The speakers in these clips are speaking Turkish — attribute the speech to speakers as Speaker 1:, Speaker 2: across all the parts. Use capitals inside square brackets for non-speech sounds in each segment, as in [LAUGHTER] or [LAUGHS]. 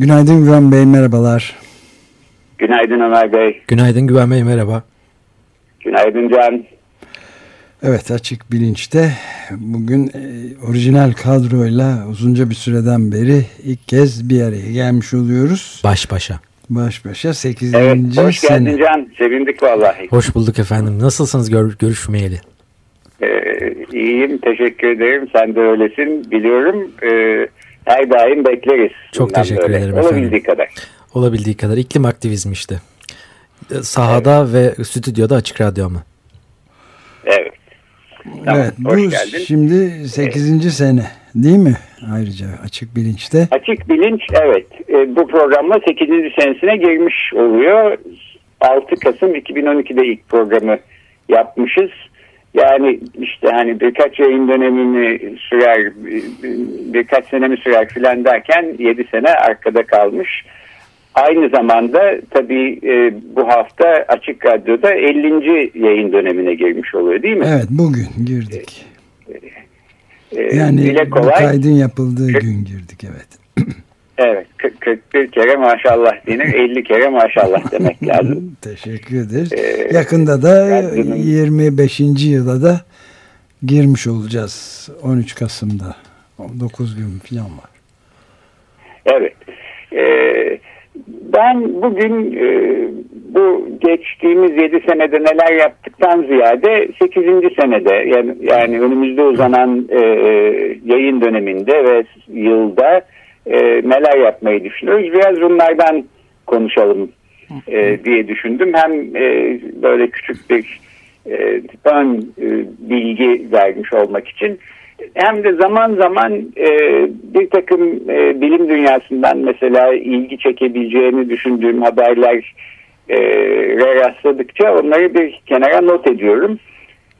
Speaker 1: Günaydın Güven Bey, merhabalar.
Speaker 2: Günaydın Ömer Bey.
Speaker 3: Günaydın Güven Bey, merhaba.
Speaker 2: Günaydın Can.
Speaker 1: Evet, Açık Bilinç'te bugün e, orijinal kadroyla uzunca bir süreden beri ilk kez bir araya gelmiş oluyoruz.
Speaker 3: Baş başa.
Speaker 1: Baş başa 8.
Speaker 2: Evet, hoş
Speaker 1: sene.
Speaker 2: geldin Can. Sevindik vallahi.
Speaker 3: Hoş bulduk efendim. Nasılsınız gör, görüşmeyeli?
Speaker 2: Ee, iyiyim, teşekkür ederim. Sen de öylesin, biliyorum. Ee, her daim bekleriz.
Speaker 3: Çok teşekkür
Speaker 2: böyle.
Speaker 3: ederim
Speaker 2: Olabildiği
Speaker 3: efendim.
Speaker 2: kadar.
Speaker 3: Olabildiği kadar. iklim aktivizmi işte. Ee, Sahada ve stüdyoda açık radyo ama.
Speaker 2: Evet. Tamam,
Speaker 1: evet,
Speaker 2: hoş
Speaker 1: bu
Speaker 2: geldin.
Speaker 1: şimdi 8. sene değil mi? Ayrıca Açık Bilinç'te.
Speaker 2: Açık bilinç, evet. Ee, bu programla 8. senesine girmiş oluyor. 6 Kasım 2012'de ilk programı yapmışız. Yani işte hani birkaç yayın dönemini sürer, bir- birkaç sene mi sürer filan derken 7 sene arkada kalmış. Aynı zamanda tabii e, bu hafta Açık Radyo'da 50. yayın dönemine girmiş oluyor değil mi?
Speaker 1: Evet, bugün girdik.
Speaker 2: Ee,
Speaker 1: Yani
Speaker 2: dile
Speaker 1: bu
Speaker 2: kolay.
Speaker 1: kaydın yapıldığı gün girdik, evet.
Speaker 2: Evet, kı- 41 kere maşallah denir, [LAUGHS] 50 kere maşallah demek lazım. [LAUGHS]
Speaker 1: Teşekkür ederiz.
Speaker 2: Ee,
Speaker 1: Yakında da
Speaker 2: Radyonun-
Speaker 1: 25. yıla da girmiş olacağız. 13 Kasım'da. 9 gün falan var.
Speaker 2: Evet. Ee, ben bugün e, bu geçtiğimiz 7 senede neler yaptıktan ziyade 8. senede yani, yani önümüzde uzanan e, yayın döneminde ve yılda e, neler yapmayı düşünüyoruz. Biraz bunlardan konuşalım e, diye düşündüm. Hem e, böyle küçük bir e, ön e, bilgi vermiş olmak için hem de zaman zaman e, bir takım e, bilim dünyasından mesela ilgi çekebileceğini düşündüğüm haberler e, rastladıkça onları bir kenara not ediyorum.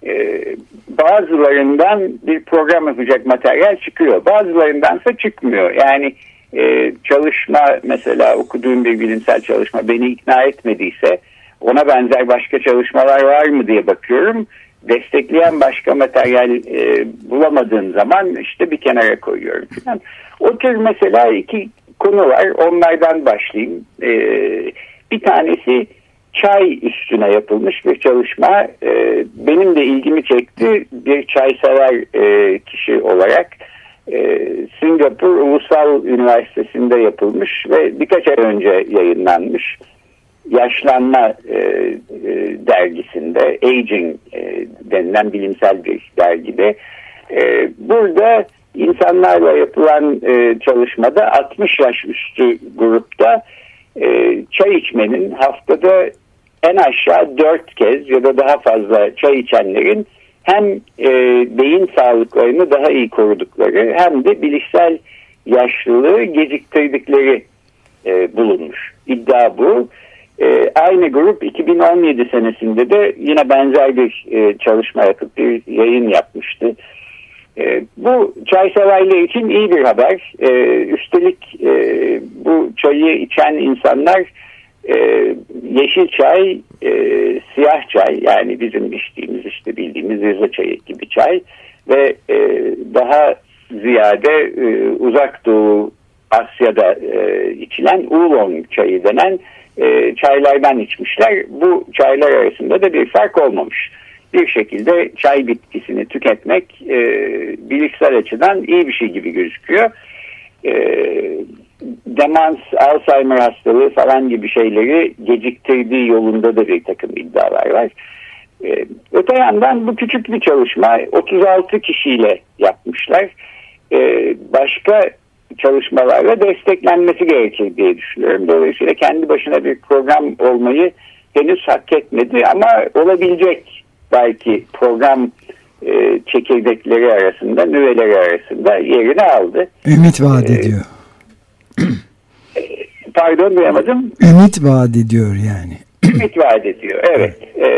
Speaker 2: E, bazılarından bir program yapacak materyal çıkıyor. Bazılarındansa çıkmıyor. Yani e, çalışma mesela okuduğum bir bilimsel çalışma beni ikna etmediyse ona benzer başka çalışmalar var mı diye bakıyorum. Destekleyen başka materyal e, bulamadığım zaman işte bir kenara koyuyorum falan. O tür mesela iki konu var. Onlardan başlayayım. E, bir tanesi çay üstüne yapılmış bir çalışma. E, benim de ilgimi çekti. Bir çaysever e, kişi olarak e, Singapur Ulusal Üniversitesi'nde yapılmış ve birkaç ay önce yayınlanmış yaşlanma e, e, dergisinde Aging e, denilen bilimsel bir dergide e, burada insanlarla yapılan e, çalışmada 60 yaş üstü grupta e, çay içmenin haftada en aşağı 4 kez ya da daha fazla çay içenlerin hem e, beyin sağlıklarını daha iyi korudukları hem de bilişsel yaşlılığı geciktirdikleri e, bulunmuş. İddia bu. E, aynı grup 2017 senesinde de yine benzer bir e, çalışma yapıp bir yayın yapmıştı. E, bu çay severler için iyi bir haber. E, üstelik e, bu çayı içen insanlar e, yeşil çay, e, siyah çay yani bizim içtiğimiz işte bildiğimiz Rize çayı gibi çay ve e, daha ziyade e, uzak doğu Asya'da e, içilen oolong çayı denen e, çaylardan içmişler. Bu çaylar arasında da bir fark olmamış. Bir şekilde çay bitkisini tüketmek e, bilişsel açıdan iyi bir şey gibi gözüküyor. E, demans, Alzheimer hastalığı falan gibi şeyleri geciktirdiği yolunda da bir takım iddialar var. E, öte yandan bu küçük bir çalışma 36 kişiyle yapmışlar. E, başka çalışmalarla desteklenmesi gerekir diye düşünüyorum. Dolayısıyla kendi başına bir program olmayı henüz hak etmedi ama olabilecek belki program e, çekirdekleri arasında, nüveleri arasında yerini aldı.
Speaker 1: Ümit vaat ediyor.
Speaker 2: Pardon duyamadım.
Speaker 1: Ümit vaat ediyor yani. [CLEARS THROAT]
Speaker 2: Ümit vaat ediyor evet. E,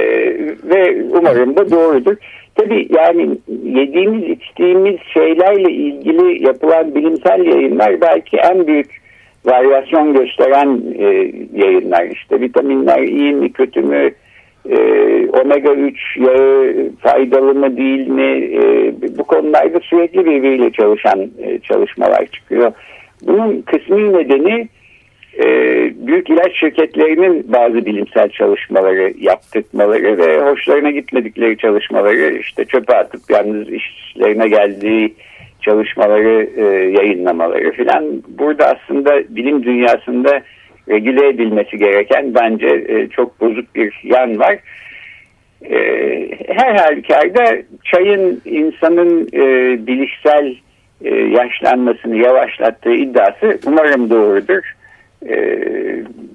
Speaker 2: ve umarım da doğrudur. Tabii yani yediğimiz içtiğimiz şeylerle ilgili yapılan bilimsel yayınlar belki en büyük varyasyon gösteren e, yayınlar. İşte vitaminler iyi mi kötü mü, e, omega 3 yağı faydalı mı değil mi e, bu konularda sürekli birbiriyle çalışan e, çalışmalar çıkıyor. Bunun kısmi nedeni e, büyük ilaç şirketlerinin bazı bilimsel çalışmaları yaptırmaları ve hoşlarına gitmedikleri çalışmaları işte çöpe atıp yalnız işlerine geldiği çalışmaları e, yayınlamaları filan burada aslında bilim dünyasında regüle edilmesi gereken bence e, çok bozuk bir yan var. E, her halükarda çayın insanın e, bilişsel e, yaşlanmasını yavaşlattığı iddiası umarım doğrudur. E,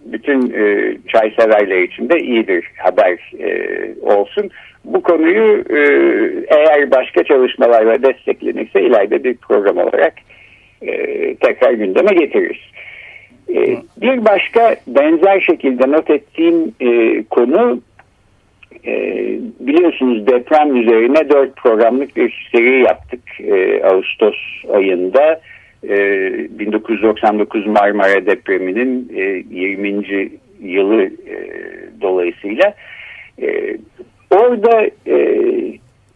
Speaker 2: bütün e, çay severler için de iyi bir haber e, olsun. Bu konuyu e, eğer başka çalışmalarla desteklenirse ileride bir program olarak e, tekrar gündeme getiririz. Bir başka benzer şekilde not ettiğim konu biliyorsunuz deprem üzerine dört programlık bir seri yaptık Ağustos ayında. 1999 e, Marmara depreminin 20. E, yılı e, dolayısıyla orada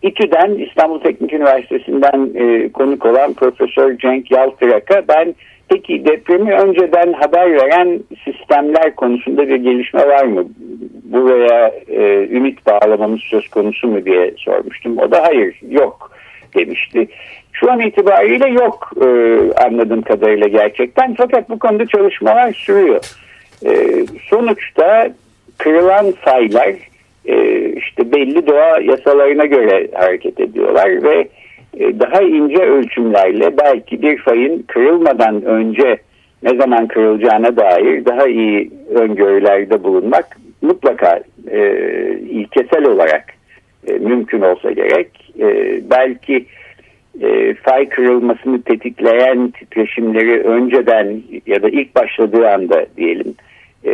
Speaker 2: İTÜ'den İstanbul Teknik Üniversitesi'nden konuk olan Profesör Cenk Yaltırak'a ben peki depremi önceden haber veren sistemler konusunda bir gelişme var mı? Buraya ümit bağlamamız söz konusu mu diye sormuştum. O da hayır yok demişti. Şu an itibariyle yok e, anladığım kadarıyla gerçekten. Fakat bu konuda çalışmalar sürüyor. E, sonuçta kırılan faylar e, işte belli doğa yasalarına göre hareket ediyorlar ve e, daha ince ölçümlerle belki bir fayın kırılmadan önce ne zaman kırılacağına dair daha iyi öngörülerde bulunmak mutlaka e, ilkesel olarak e, mümkün olsa gerek. E, belki e, fay kırılmasını tetikleyen titreşimleri önceden ya da ilk başladığı anda diyelim e,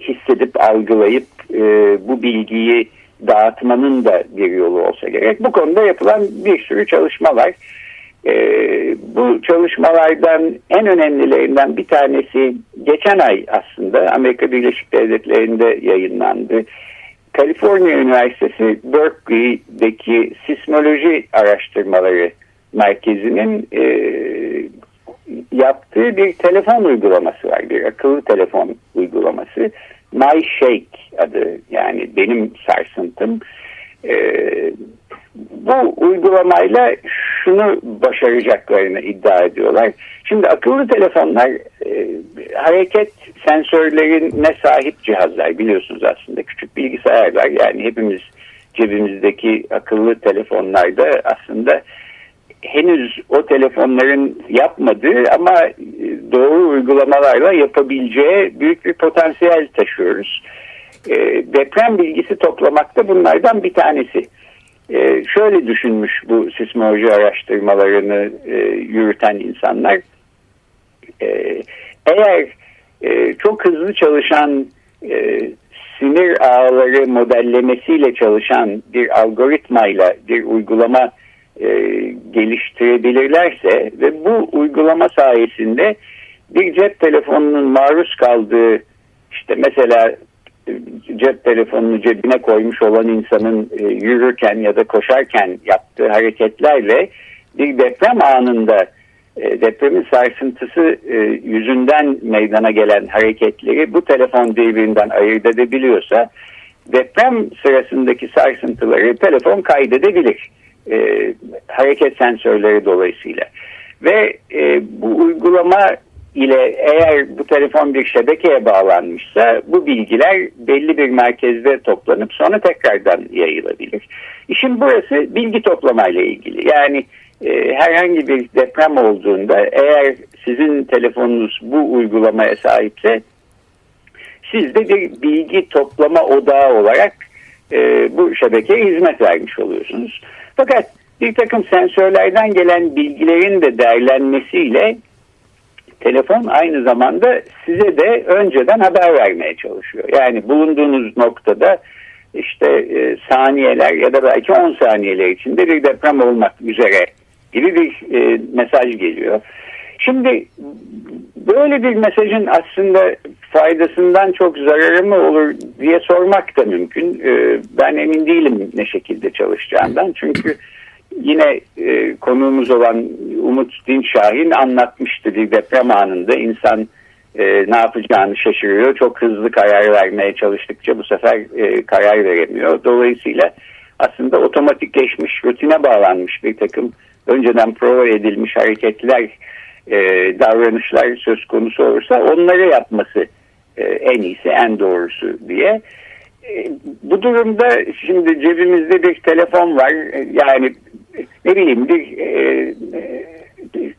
Speaker 2: hissedip algılayıp e, bu bilgiyi dağıtmanın da bir yolu olsa gerek. Bu konuda yapılan bir sürü çalışma var. Bu çalışmalardan en önemlilerinden bir tanesi geçen ay aslında Amerika Birleşik Devletleri'nde yayınlandı. Kaliforniya Üniversitesi Berkeley'deki sismoloji araştırmaları merkezinin e, yaptığı bir telefon uygulaması var. Bir akıllı telefon uygulaması. My Shake adı yani benim sarsıntım. E, bu uygulamayla şunu başaracaklarını iddia ediyorlar. Şimdi akıllı telefonlar e, hareket sensörlerine sahip cihazlar biliyorsunuz aslında. Küçük bilgisayarlar yani hepimiz cebimizdeki akıllı telefonlarda aslında henüz o telefonların yapmadığı ama e, doğru uygulamalarla yapabileceği büyük bir potansiyel taşıyoruz. E, deprem bilgisi toplamakta bunlardan bir tanesi. E, şöyle düşünmüş bu sismoloji araştırmalarını e, yürüten insanlar. E, eğer e, çok hızlı çalışan e, sinir ağları modellemesiyle çalışan bir algoritmayla bir uygulama e, geliştirebilirlerse ve bu uygulama sayesinde bir cep telefonunun maruz kaldığı işte mesela cep telefonunu cebine koymuş olan insanın e, yürürken ya da koşarken yaptığı hareketlerle bir deprem anında e, depremin sarsıntısı e, yüzünden meydana gelen hareketleri bu telefon birbirinden ayırt edebiliyorsa deprem sırasındaki sarsıntıları telefon kaydedebilir e, hareket sensörleri dolayısıyla. Ve e, bu uygulama ile eğer bu telefon bir şebekeye bağlanmışsa bu bilgiler belli bir merkezde toplanıp sonra tekrardan yayılabilir. İşin burası bilgi toplamayla ilgili. Yani e, herhangi bir deprem olduğunda eğer sizin telefonunuz bu uygulamaya sahipse siz de bir bilgi toplama odağı olarak e, bu şebekeye hizmet vermiş oluyorsunuz. Fakat bir takım sensörlerden gelen bilgilerin de değerlenmesiyle telefon aynı zamanda size de önceden haber vermeye çalışıyor. Yani bulunduğunuz noktada işte e, saniyeler ya da belki 10 saniyeler içinde bir deprem olmak üzere gibi bir e, mesaj geliyor. Şimdi böyle bir mesajın aslında faydasından çok zararı mı olur diye sormak da mümkün. E, ben emin değilim ne şekilde çalışacağından. Çünkü yine e, konuğumuz olan Umut Dinçahin anlatmıştı bir deprem anında insan e, ne yapacağını şaşırıyor. Çok hızlı karar vermeye çalıştıkça bu sefer e, karar veremiyor. Dolayısıyla aslında otomatikleşmiş, rutine bağlanmış bir takım önceden prova edilmiş hareketler, e, davranışlar söz konusu olursa onları yapması e, en iyisi, en doğrusu diye. E, bu durumda şimdi cebimizde bir telefon var. E, yani ne bileyim bir e,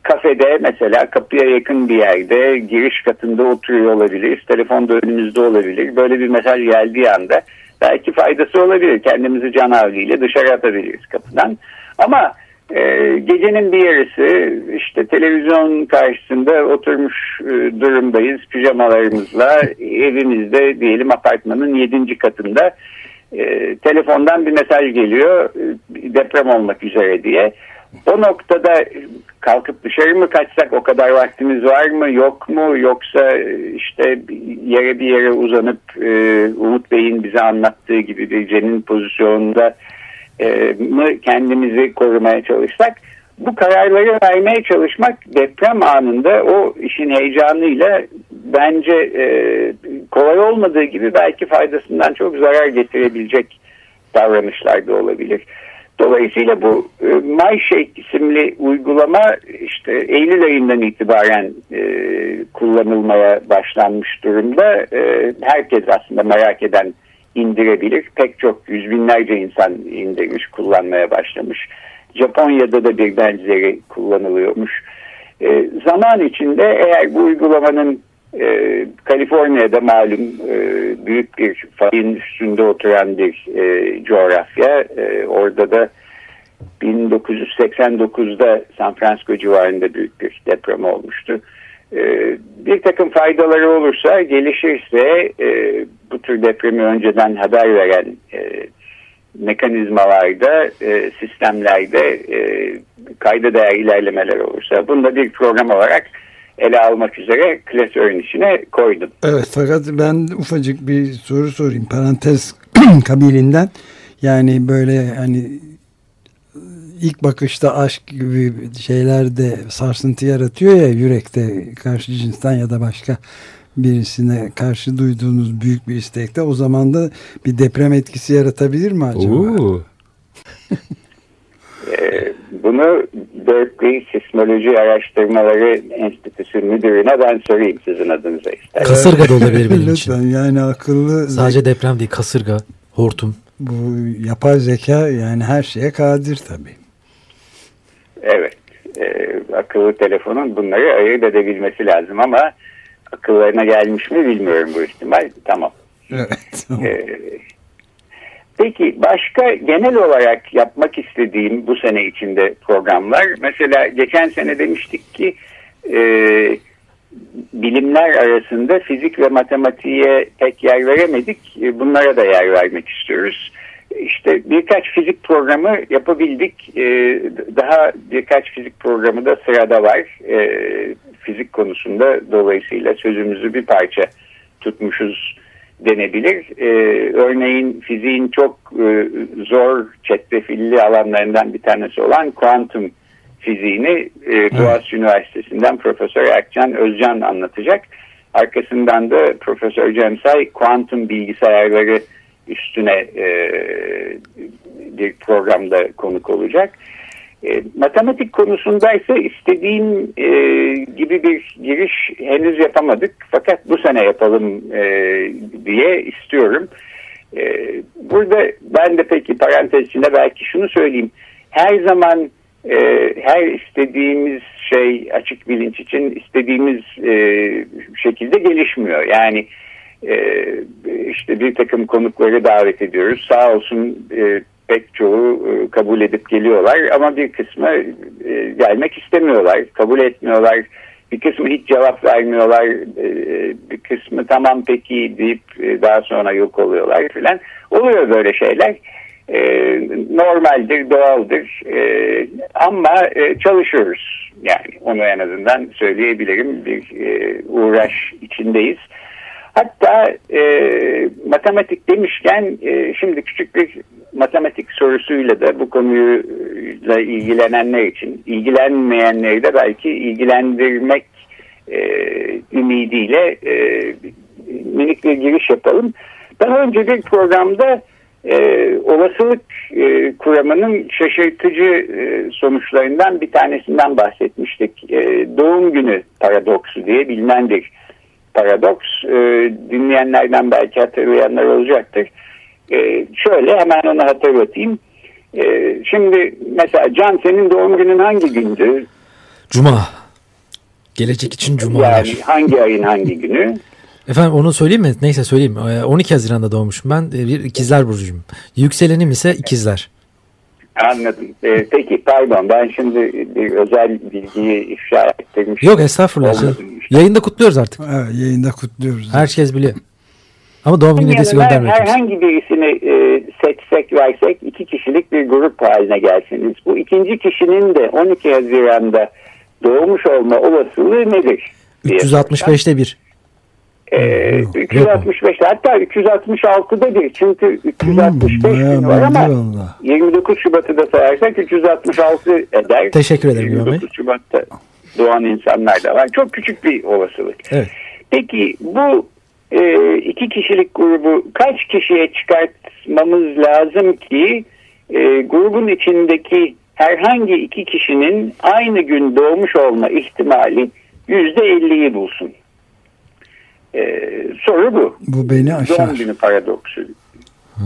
Speaker 2: kafede mesela kapıya yakın bir yerde giriş katında oturuyor olabiliriz. Telefon da önümüzde olabilir. Böyle bir mesaj geldiği anda belki faydası olabilir. Kendimizi can havliyle dışarı atabiliriz kapıdan. Ama e, gecenin bir yarısı işte televizyon karşısında oturmuş e, durumdayız pijamalarımızla evimizde diyelim apartmanın yedinci katında e, telefondan bir mesaj geliyor e, deprem olmak üzere diye. O noktada kalkıp dışarı mı kaçsak o kadar vaktimiz var mı yok mu yoksa işte yere bir yere uzanıp e, Umut Bey'in bize anlattığı gibi bir cenin pozisyonunda e, mı kendimizi korumaya çalışsak bu kararları vermeye çalışmak deprem anında o işin heyecanıyla bence e, kolay olmadığı gibi belki faydasından çok zarar getirebilecek davranışlar da olabilir. Dolayısıyla bu e, MyShake isimli uygulama işte Eylül ayından itibaren e, kullanılmaya başlanmış durumda. E, herkes aslında merak eden indirebilir. Pek çok yüz binlerce insan indirmiş, kullanmaya başlamış. Japonya'da da bir benzeri kullanılıyormuş. E, zaman içinde eğer bu uygulamanın e, Kaliforniya'da malum e, büyük bir fayın üstünde oturan bir e, coğrafya. E, orada da 1989'da San Francisco civarında büyük bir deprem olmuştu. E, bir takım faydaları olursa, gelişirse e, bu tür depremi önceden haber veren e, mekanizmalarda, e, sistemlerde e, kayda değer ilerlemeler olursa, bunda bir program olarak ele almak üzere klasörün içine koydum.
Speaker 1: Evet fakat ben ufacık bir soru sorayım. Parantez [CLEARS THROAT] kabilinden. Yani böyle hani ilk bakışta aşk gibi şeyler de sarsıntı yaratıyor ya yürekte karşı cinsten ya da başka birisine karşı duyduğunuz büyük bir istekte o zaman da bir deprem etkisi yaratabilir mi acaba? [LAUGHS]
Speaker 2: Ee, bunu Berkeley Sismoloji Araştırmaları Enstitüsü müdürüne ben sorayım sizin adınıza istedim.
Speaker 3: Kasırga da olabilir benim [LAUGHS]
Speaker 1: için.
Speaker 3: Lütfen
Speaker 1: yani akıllı.
Speaker 3: Sadece deprem değil kasırga, hortum.
Speaker 1: Bu yapay zeka yani her şeye kadir tabii.
Speaker 2: Evet. E, akıllı telefonun bunları ayırt edebilmesi lazım ama akıllarına gelmiş mi bilmiyorum bu ihtimal. Tamam.
Speaker 1: Evet. [LAUGHS] Tamam. E,
Speaker 2: Peki başka genel olarak yapmak istediğim bu sene içinde programlar mesela geçen sene demiştik ki e, bilimler arasında fizik ve matematiğe pek yer veremedik. E, bunlara da yer vermek istiyoruz. İşte birkaç fizik programı yapabildik. E, daha birkaç fizik programı da sırada var. Fizik konusunda dolayısıyla sözümüzü bir parça tutmuşuz denebilir. E, örneğin fiziğin çok e, zor çetrefilli alanlarından bir tanesi olan kuantum fiziğini e, Boğaziçi Üniversitesi'nden Profesör Erkcan Özcan anlatacak. Arkasından da Profesör Cemsay kuantum bilgisayarları üstüne e, bir programda konuk olacak. E, matematik konusunda ise istediğim e, gibi bir giriş henüz yapamadık. Fakat bu sene yapalım e, diye istiyorum. E, burada ben de peki parantez içinde belki şunu söyleyeyim. Her zaman e, her istediğimiz şey açık bilinç için istediğimiz e, şekilde gelişmiyor. Yani e, işte bir takım konukları davet ediyoruz. Sağ olsun e, pek çoğu e, kabul edip geliyorlar ama bir kısmı e, gelmek istemiyorlar, kabul etmiyorlar. Bir kısmı hiç cevap vermiyorlar, e, bir kısmı tamam peki deyip daha sonra yok oluyorlar filan. Oluyor böyle şeyler. Normaldir, doğaldır ama çalışıyoruz. Yani onu en azından söyleyebilirim. Bir uğraş içindeyiz. Hatta e, matematik demişken e, şimdi küçük bir matematik sorusuyla da bu konuyla ilgilenenler için, ilgilenmeyenleri de belki ilgilendirmek e, ümidiyle e, minik bir giriş yapalım. Daha önce bir programda e, olasılık e, kuramının şaşırtıcı e, sonuçlarından bir tanesinden bahsetmiştik. E, doğum günü paradoksu diye bilinen bir paradoks. E, dinleyenlerden belki hatırlayanlar olacaktır. E, şöyle hemen onu hatırlatayım. E, şimdi mesela Can senin doğum günün hangi gündü?
Speaker 3: Cuma. Gelecek için Cuma.
Speaker 2: Yani hangi ayın hangi günü? [LAUGHS]
Speaker 3: Efendim onu söyleyeyim mi? Neyse söyleyeyim. 12 Haziran'da doğmuşum ben. Bir ikizler burcuyum. Yükselenim ise ikizler.
Speaker 2: Anladım. Ee, peki pardon ben şimdi bir özel bilgiyi ifşa ettirmiş.
Speaker 3: Yok estağfurullah. Yayında kutluyoruz artık.
Speaker 1: Evet yayında kutluyoruz.
Speaker 3: Herkes biliyor. Ama doğum günü hediyesi göndermiyor.
Speaker 2: Herhangi birisini e, seçsek versek iki kişilik bir grup haline gelsiniz. Bu ikinci kişinin de 12 Haziran'da doğmuş olma olasılığı nedir?
Speaker 3: 365'te bir.
Speaker 2: Ee, 365 hatta 366'da bir çünkü 365 hmm, gün var ama Allah. 29 Şubat'ı da sayarsak 366 eder.
Speaker 3: Teşekkür ederim.
Speaker 2: 29 Şubat'ta doğan insanlar da var. Çok küçük bir olasılık.
Speaker 3: Evet.
Speaker 2: Peki bu e, iki kişilik grubu kaç kişiye çıkartmamız lazım ki e, grubun içindeki herhangi iki kişinin aynı gün doğmuş olma ihtimali %50'yi bulsun? Ee, soru bu.
Speaker 1: Bu beni aşar.
Speaker 2: Doğum günü paradoksu.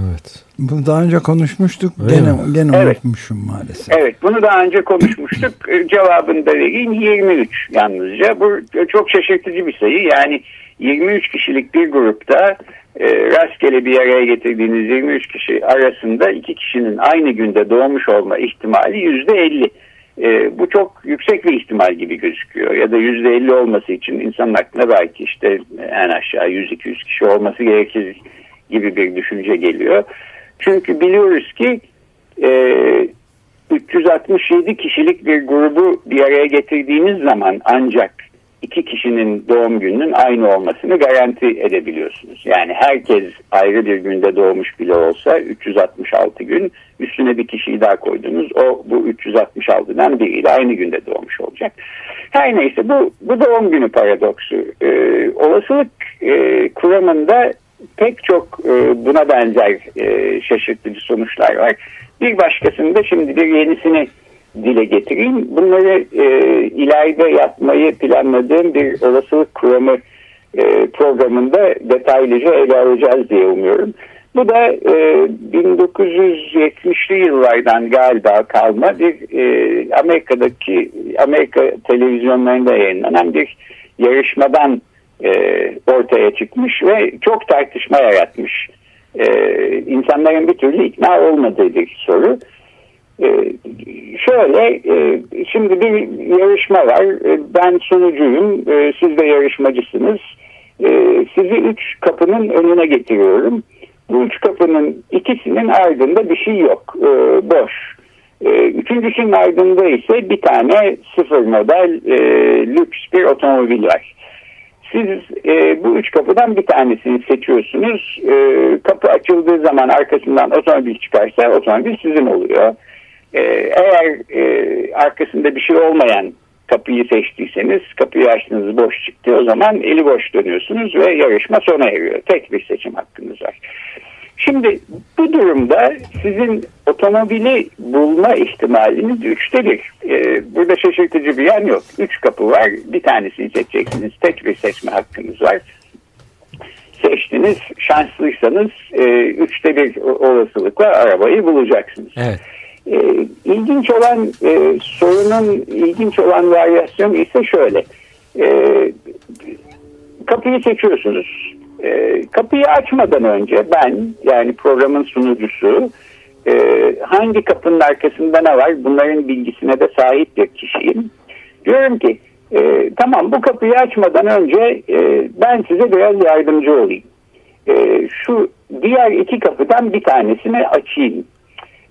Speaker 3: Evet.
Speaker 1: Bunu daha önce konuşmuştuk.
Speaker 3: Öyle
Speaker 1: gene
Speaker 3: mi?
Speaker 1: gene
Speaker 2: evet.
Speaker 1: unutmuşum maalesef.
Speaker 2: Evet bunu daha önce konuşmuştuk. [CLEARS THROAT] Ee, cevabını da vereyim 23 yalnızca. Bu çok şaşırtıcı bir sayı. Yani 23 kişilik bir grupta e, rastgele bir araya getirdiğiniz 23 kişi arasında iki kişinin aynı günde doğmuş olma ihtimali %50. E, bu çok yüksek bir ihtimal gibi gözüküyor. Ya da yüzde elli olması için insanın aklına belki işte en aşağı 100-200 kişi olması gerekir gibi bir düşünce geliyor. Çünkü biliyoruz ki e, 367 kişilik bir grubu bir araya getirdiğiniz zaman ancak iki kişinin doğum gününün aynı olmasını garanti edebiliyorsunuz. Yani herkes ayrı bir günde doğmuş bile olsa 366 gün üstüne bir kişiyi daha koydunuz. O bu 366'dan biriyle aynı günde doğmuş olacak. Her neyse bu, bu doğum günü paradoksu. Ee, olasılık e, kuramında pek çok e, buna benzer e, şaşırtıcı sonuçlar var. Bir başkasında şimdi bir yenisini dile getireyim. Bunları e, ileride yapmayı planladığım bir olasılık kuramı e, programında detaylıca ele alacağız diye umuyorum. Bu da e, 1970'li yıllardan galiba kalma bir e, Amerika'daki Amerika televizyonlarında yayınlanan bir yarışmadan e, ortaya çıkmış ve çok tartışma yaratmış. E, insanların bir türlü ikna olmadığı bir soru. Ee, şöyle e, şimdi bir yarışma var. E, ben sunucuyum. E, siz de yarışmacısınız. Sizi üç kapının önüne getiriyorum. Bu üç kapının ikisinin ardında bir şey yok. Boş. Üçüncüsünün ardında ise bir tane sıfır model lüks bir otomobil var. Siz e, bu üç kapıdan bir tanesini seçiyorsunuz. E, kapı açıldığı zaman arkasından otomobil çıkarsa otomobil sizin oluyor. Ee, eğer e, arkasında bir şey olmayan kapıyı seçtiyseniz kapıyı açtığınız boş çıktı o zaman eli boş dönüyorsunuz ve yarışma sona eriyor. Tek bir seçim hakkınız var. Şimdi bu durumda sizin otomobili bulma ihtimaliniz üçte bir. Ee, burada şaşırtıcı bir yan yok. Üç kapı var. Bir tanesini seçeceksiniz. Tek bir seçme hakkınız var. Seçtiniz. Şanslıysanız e, üçte bir olasılıkla arabayı bulacaksınız.
Speaker 3: Evet.
Speaker 2: E, ilginç olan e, sorunun ilginç olan varyasyonu ise şöyle. E, kapıyı seçiyorsunuz. E, kapıyı açmadan önce ben yani programın sunucusu e, hangi kapının arkasında ne var bunların bilgisine de sahip bir kişiyim. Diyorum ki e, tamam bu kapıyı açmadan önce e, ben size biraz yardımcı olayım. E, şu diğer iki kapıdan bir tanesini açayım.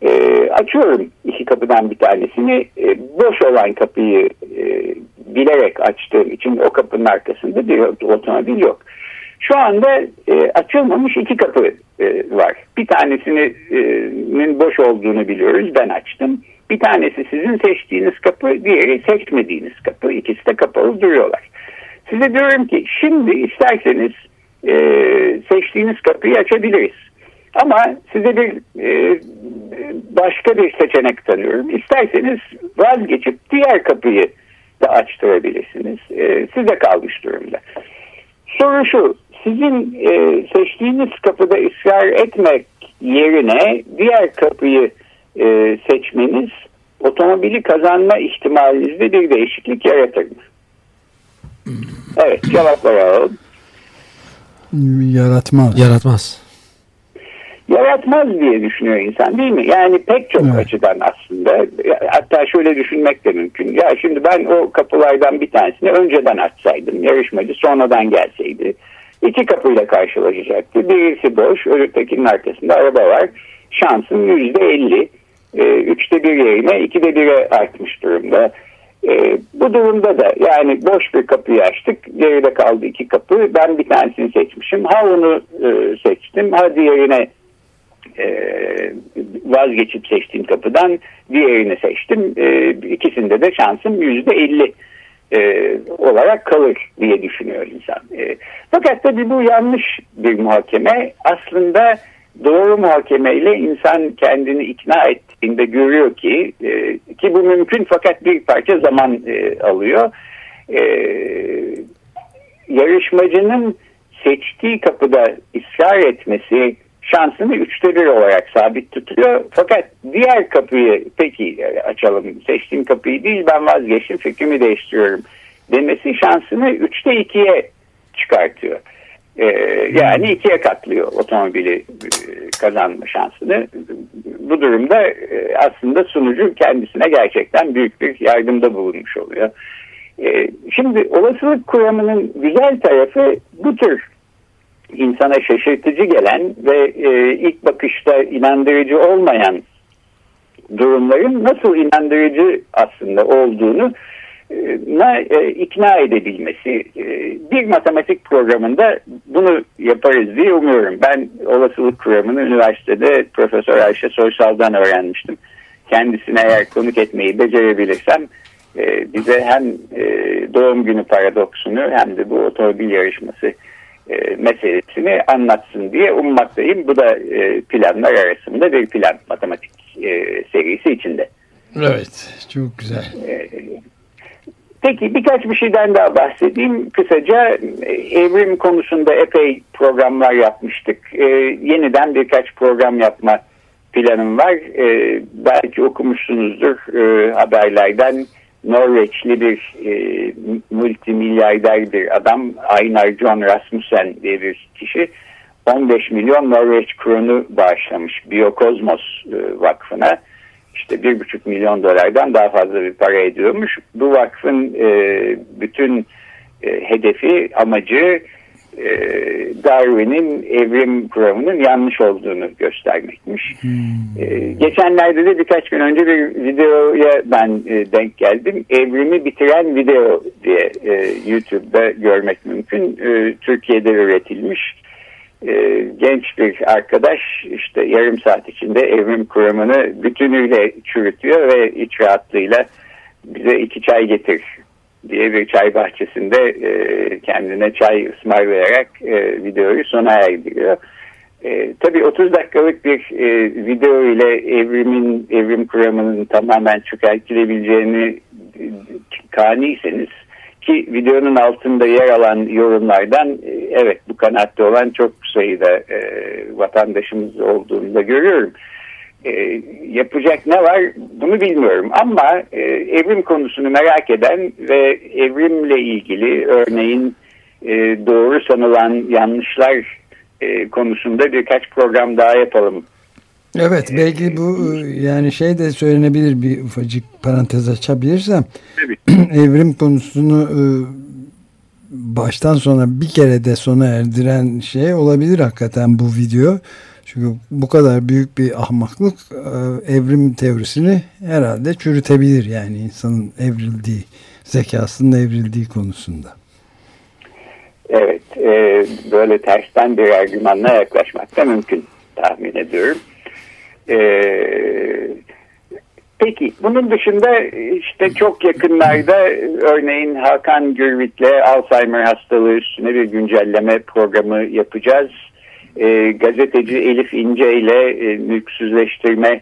Speaker 2: E, açıyorum iki kapıdan bir tanesini. E, boş olan kapıyı e, bilerek açtığım için o kapının arkasında bir otomobil yok. Şu anda e, açılmamış iki kapı e, var. Bir tanesinin boş olduğunu biliyoruz. Ben açtım. Bir tanesi sizin seçtiğiniz kapı, diğeri seçmediğiniz kapı. İkisi de kapalı duruyorlar. Size diyorum ki şimdi isterseniz e, seçtiğiniz kapıyı açabiliriz. Ama size bir e, başka bir seçenek tanıyorum. İsterseniz vazgeçip diğer kapıyı da açtırabilirsiniz. E, size kalmış durumda. Soru şu, sizin e, seçtiğiniz kapıda ısrar etmek yerine diğer kapıyı e, seçmeniz otomobili kazanma ihtimalinizde bir değişiklik yaratır mı? Evet cevapları alalım.
Speaker 1: Yaratmaz.
Speaker 3: Yaratmaz.
Speaker 2: Yaratmaz diye düşünüyor insan değil mi? Yani pek çok evet. açıdan aslında. Hatta şöyle düşünmek de mümkün. Ya şimdi ben o kapılardan bir tanesini önceden açsaydım. Yarışmacı sonradan gelseydi. iki kapıyla karşılaşacaktı. Birisi boş, ötekinin arkasında araba var. Şansın yüzde elli. E, üçte bir yerine ikide bire artmış durumda. E, bu durumda da yani boş bir kapıyı açtık. Geride kaldı iki kapı. Ben bir tanesini seçmişim. Ha onu e, seçtim ha diğerine e, vazgeçip seçtiğim kapıdan diğerini seçtim. E, ikisinde de şansım yüzde elli e, olarak kalır diye düşünüyor insan. E, fakat tabii bu yanlış bir muhakeme. Aslında doğru muhakemeyle insan kendini ikna ettiğinde görüyor ki e, ki bu mümkün fakat bir parça zaman e, alıyor. Yarışmacının seçtiği kapıda ısrar etmesi şansını üçte bir olarak sabit tutuyor. Fakat diğer kapıyı peki açalım seçtiğim kapıyı değil ben vazgeçtim fikrimi değiştiriyorum demesi şansını üçte ikiye çıkartıyor. Ee, yani ikiye katlıyor otomobili e, kazanma şansını. Bu durumda e, aslında sunucu kendisine gerçekten büyük bir yardımda bulunmuş oluyor. Ee, şimdi olasılık kuramının güzel tarafı bu tür insana şaşırtıcı gelen ve e, ilk bakışta inandırıcı olmayan durumların nasıl inandırıcı aslında olduğunu na e, ikna edebilmesi. E, bir matematik programında bunu yaparız diye umuyorum. Ben olasılık kuramını üniversitede Profesör Ayşe Soysal'dan öğrenmiştim. Kendisine eğer konuk etmeyi becerebilirsem e, bize hem doğum günü paradoksunu hem de bu otomobil yarışması meselesini anlatsın diye ummaktayım. Bu da planlar arasında bir plan matematik serisi içinde.
Speaker 1: Evet çok güzel.
Speaker 2: Peki birkaç bir şeyden daha bahsedeyim. Kısaca e, evrim konusunda epey programlar yapmıştık. Yeniden birkaç program yapma planım var. Belki okumuşsunuzdur e, haberlerden. Norveçli bir e, multimilyarder bir adam. Einar John Rasmussen diye bir kişi. 15 milyon Norveç kronu bağışlamış Biokozmos e, Vakfı'na. İşte bir buçuk milyon dolardan daha fazla bir para ediyormuş. Bu vakfın e, bütün e, hedefi, amacı e, Darwin'in evrim kuramının yanlış olduğunu göstermekmiş. Hmm. E, geçenlerde de birkaç gün önce bir videoya ben e, denk geldim. Evrimi bitiren video diye e, YouTube'da görmek mümkün. E, Türkiye'de üretilmiş e, genç bir arkadaş işte yarım saat içinde evrim kuramını bütünüyle çürütüyor ve iç rahatlığıyla bize iki çay getir diye bir çay bahçesinde e, kendine çay ısmarlayarak e, videoyu sona erdiriyor. E, tabii 30 dakikalık bir e, video ile evrimin evrim kuramının tamamen çökertilebileceğini e, kaniyseniz ki videonun altında yer alan yorumlardan e, evet bu kanaatte olan çok sayıda e, vatandaşımız olduğunu da görüyorum. E, yapacak ne var bunu bilmiyorum ama e, evrim konusunu merak eden ve evrimle ilgili örneğin e, doğru sanılan yanlışlar e, konusunda birkaç program daha yapalım
Speaker 1: Evet belki bu yani şey de söylenebilir bir ufacık parantez açabilirsem.
Speaker 2: Tabii. [CLEARS THROAT]
Speaker 1: Evrim konusunu e, baştan sona bir kere de sona erdiren şey olabilir hakikaten bu video. Çünkü bu kadar büyük bir ahmaklık e, evrim teorisini herhalde çürütebilir yani insanın evrildiği, zekasının evrildiği konusunda.
Speaker 2: Evet, e, böyle tersten bir argümanla yaklaşmak da mümkün tahmin ediyorum. E, peki, bunun dışında işte çok yakınlarda örneğin Hakan Gürvit'le Alzheimer hastalığı üstüne bir güncelleme programı yapacağız. E, gazeteci Elif İnce ile e, mülksüzleştirme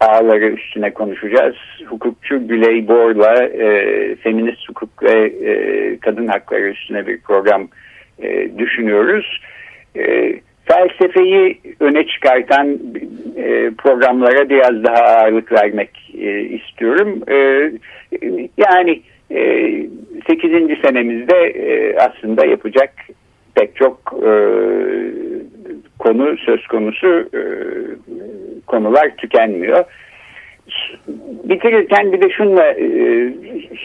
Speaker 2: ağları üstüne konuşacağız. Hukukçu Güley Bor'la e, feminist hukuk ve e, kadın hakları üstüne bir program e, düşünüyoruz. E, felsefeyi öne çıkartan e, programlara biraz daha ağırlık vermek e, istiyorum. E, yani e, 8. senemizde e, aslında yapacak pek çok e, konu söz konusu e, konular tükenmiyor. Bitirirken bir de şunla e,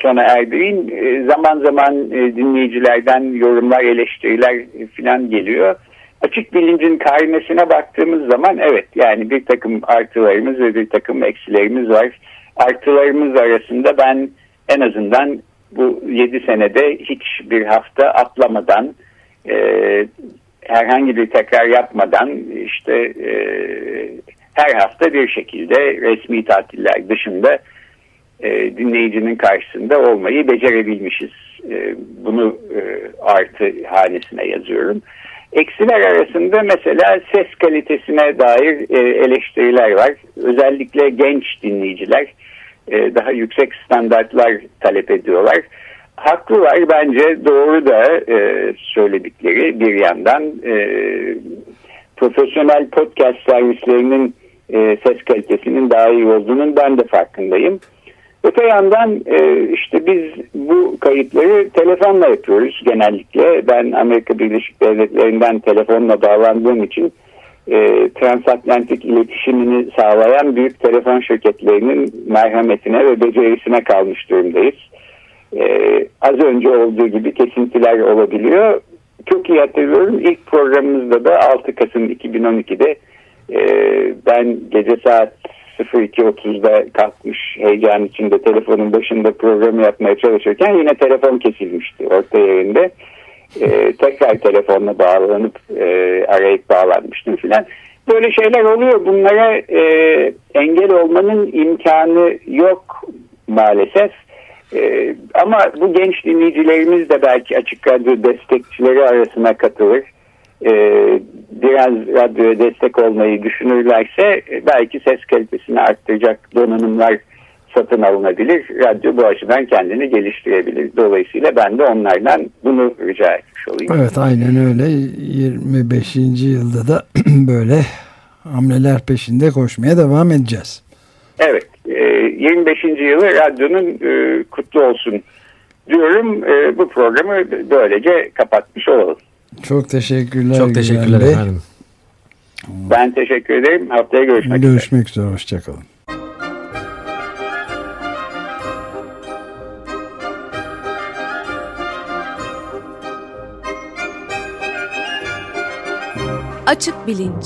Speaker 2: sona erdireyim. E, zaman zaman e, dinleyicilerden yorumlar, eleştiriler filan geliyor. Açık bilincin karnesine baktığımız zaman evet yani bir takım artılarımız ve bir takım eksilerimiz var. Artılarımız arasında ben en azından bu 7 senede hiç bir hafta atlamadan herhangi bir tekrar yapmadan işte e, her hafta bir şekilde resmi tatiller dışında e, dinleyicinin karşısında olmayı becerebilmişiz. E, bunu e, artı hanesine yazıyorum. Eksiler arasında mesela ses kalitesine dair e, eleştiriler var. Özellikle genç dinleyiciler e, daha yüksek standartlar talep ediyorlar haklılar bence doğru da e, söyledikleri bir yandan e, profesyonel podcast servislerinin e, ses kalitesinin daha iyi olduğunun ben de farkındayım. Öte yandan e, işte biz bu kayıtları telefonla yapıyoruz genellikle. Ben Amerika Birleşik Devletleri'nden telefonla bağlandığım için e, transatlantik iletişimini sağlayan büyük telefon şirketlerinin merhametine ve becerisine kalmış durumdayız e, az önce olduğu gibi kesintiler olabiliyor. Çok iyi hatırlıyorum ilk programımızda da 6 Kasım 2012'de e, ben gece saat 02.30'da kalkmış heyecan içinde telefonun başında programı yapmaya çalışırken yine telefon kesilmişti orta yerinde. E, tekrar telefonla bağlanıp e, arayıp bağlanmıştım filan. Böyle şeyler oluyor. Bunlara e, engel olmanın imkanı yok maalesef. Ee, ama bu genç dinleyicilerimiz de belki açık radyo destekçileri arasına katılır. Ee, biraz radyoya destek olmayı düşünürlerse belki ses kalitesini arttıracak donanımlar satın alınabilir. Radyo bu açıdan kendini geliştirebilir. Dolayısıyla ben de onlardan bunu rica etmiş olayım.
Speaker 1: Evet aynen öyle. 25. yılda da [CLEARS THROAT] böyle hamleler peşinde koşmaya devam edeceğiz.
Speaker 2: Evet. 25. yılı radyonun e, kutlu olsun diyorum. E, bu programı böylece kapatmış olalım.
Speaker 1: Çok teşekkürler.
Speaker 3: Çok teşekkürler Bey. efendim.
Speaker 2: Ben teşekkür ederim. Haftaya görüşmek,
Speaker 1: görüşmek üzere. üzere. Hoşçakalın.
Speaker 4: Açık Bilinç